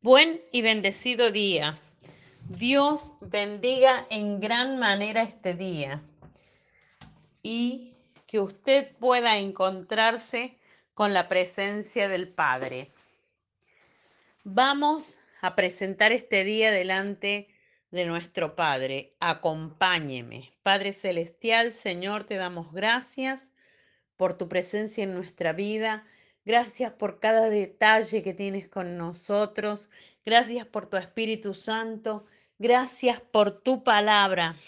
Buen y bendecido día. Dios bendiga en gran manera este día y que usted pueda encontrarse con la presencia del Padre. Vamos a presentar este día delante de nuestro Padre. Acompáñeme. Padre Celestial, Señor, te damos gracias por tu presencia en nuestra vida. Gracias por cada detalle que tienes con nosotros. Gracias por tu Espíritu Santo. Gracias por tu palabra.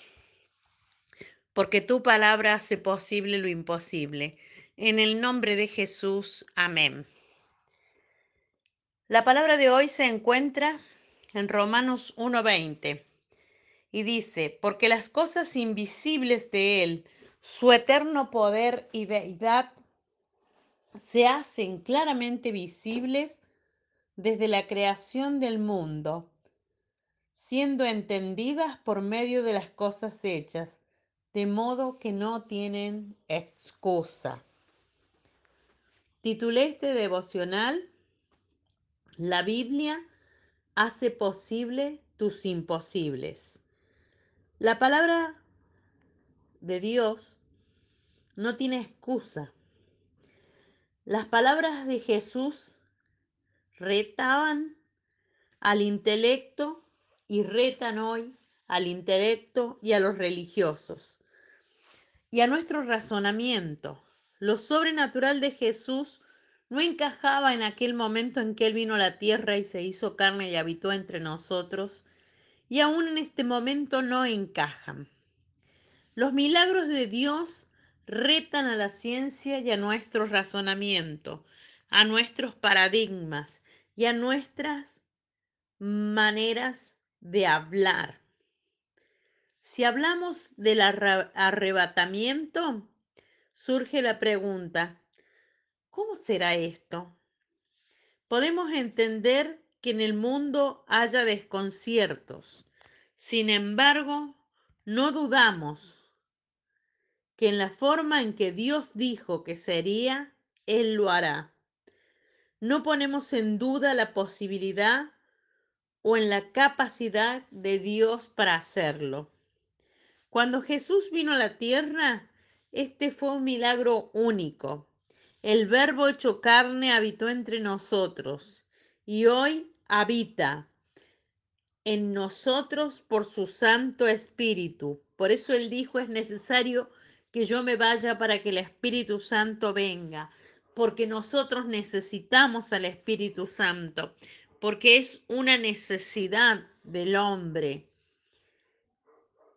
Porque tu palabra hace posible lo imposible. En el nombre de Jesús. Amén. La palabra de hoy se encuentra en Romanos 1.20 y dice, porque las cosas invisibles de Él, su eterno poder y deidad, se hacen claramente visibles desde la creación del mundo, siendo entendidas por medio de las cosas hechas, de modo que no tienen excusa. Titulé este devocional La Biblia hace posible tus imposibles. La palabra de Dios no tiene excusa. Las palabras de Jesús retaban al intelecto y retan hoy al intelecto y a los religiosos y a nuestro razonamiento. Lo sobrenatural de Jesús no encajaba en aquel momento en que Él vino a la tierra y se hizo carne y habitó entre nosotros, y aún en este momento no encajan. Los milagros de Dios retan a la ciencia y a nuestro razonamiento, a nuestros paradigmas y a nuestras maneras de hablar. Si hablamos del arrebatamiento, surge la pregunta, ¿cómo será esto? Podemos entender que en el mundo haya desconciertos. Sin embargo, no dudamos que en la forma en que Dios dijo que sería, Él lo hará. No ponemos en duda la posibilidad o en la capacidad de Dios para hacerlo. Cuando Jesús vino a la tierra, este fue un milagro único. El verbo hecho carne habitó entre nosotros y hoy habita en nosotros por su Santo Espíritu. Por eso él dijo, es necesario que yo me vaya para que el Espíritu Santo venga, porque nosotros necesitamos al Espíritu Santo, porque es una necesidad del hombre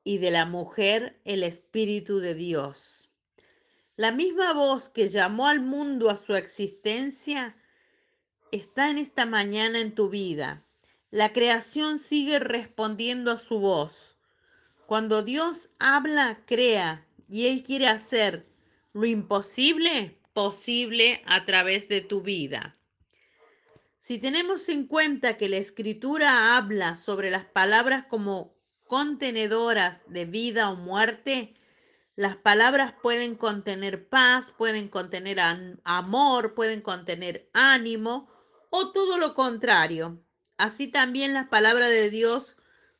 y de la mujer el Espíritu de Dios. La misma voz que llamó al mundo a su existencia está en esta mañana en tu vida. La creación sigue respondiendo a su voz. Cuando Dios habla, crea y Él quiere hacer lo imposible posible a través de tu vida. Si tenemos en cuenta que la escritura habla sobre las palabras como contenedoras de vida o muerte, las palabras pueden contener paz, pueden contener amor, pueden contener ánimo o todo lo contrario. Así también la palabra de Dios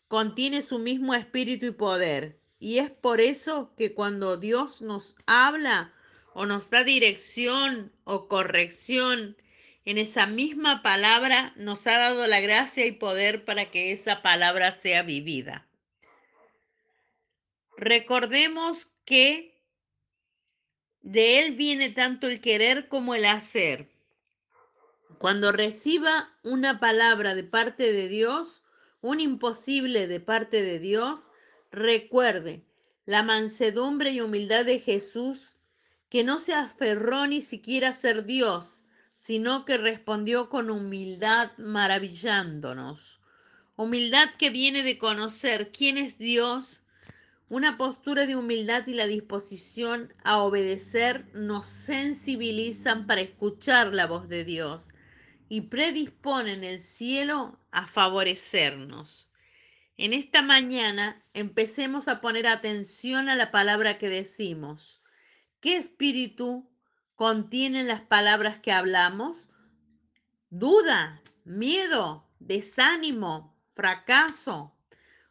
contiene su mismo espíritu y poder. Y es por eso que cuando Dios nos habla o nos da dirección o corrección, en esa misma palabra nos ha dado la gracia y poder para que esa palabra sea vivida. Recordemos que de Él viene tanto el querer como el hacer. Cuando reciba una palabra de parte de Dios, un imposible de parte de Dios, Recuerde la mansedumbre y humildad de Jesús, que no se aferró ni siquiera a ser Dios, sino que respondió con humildad maravillándonos. Humildad que viene de conocer quién es Dios, una postura de humildad y la disposición a obedecer nos sensibilizan para escuchar la voz de Dios y predisponen el cielo a favorecernos. En esta mañana empecemos a poner atención a la palabra que decimos. ¿Qué espíritu contienen las palabras que hablamos? Duda, miedo, desánimo, fracaso,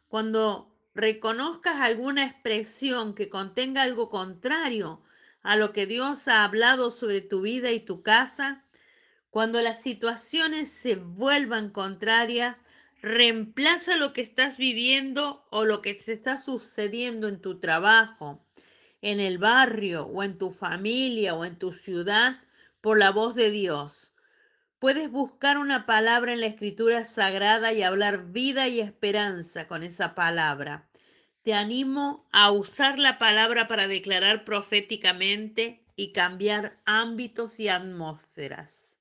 cuando reconozcas alguna expresión que contenga algo contrario a lo que Dios ha hablado sobre tu vida y tu casa, cuando las situaciones se vuelvan contrarias, reemplaza lo que estás viviendo o lo que te está sucediendo en tu trabajo, en el barrio o en tu familia o en tu ciudad por la voz de Dios. Puedes buscar una palabra en la escritura sagrada y hablar vida y esperanza con esa palabra. Te animo a usar la palabra para declarar proféticamente y cambiar ámbitos y atmósferas.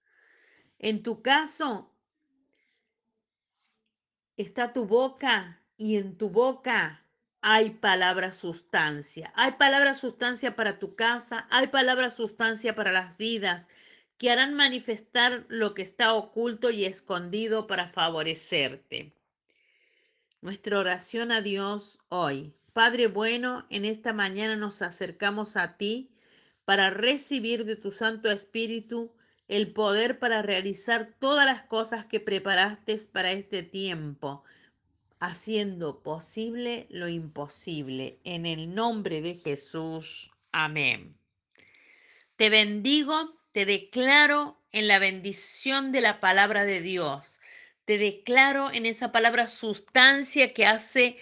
En tu caso, está tu boca y en tu boca hay palabra sustancia. Hay palabra sustancia para tu casa, hay palabra sustancia para las vidas que harán manifestar lo que está oculto y escondido para favorecerte. Nuestra oración a Dios hoy. Padre bueno, en esta mañana nos acercamos a ti para recibir de tu Santo Espíritu el poder para realizar todas las cosas que preparaste para este tiempo, haciendo posible lo imposible. En el nombre de Jesús. Amén. Te bendigo te declaro en la bendición de la palabra de Dios. Te declaro en esa palabra sustancia que hace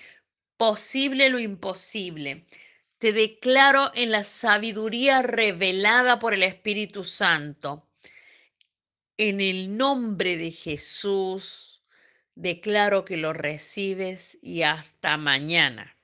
posible lo imposible. Te declaro en la sabiduría revelada por el Espíritu Santo. En el nombre de Jesús, declaro que lo recibes y hasta mañana.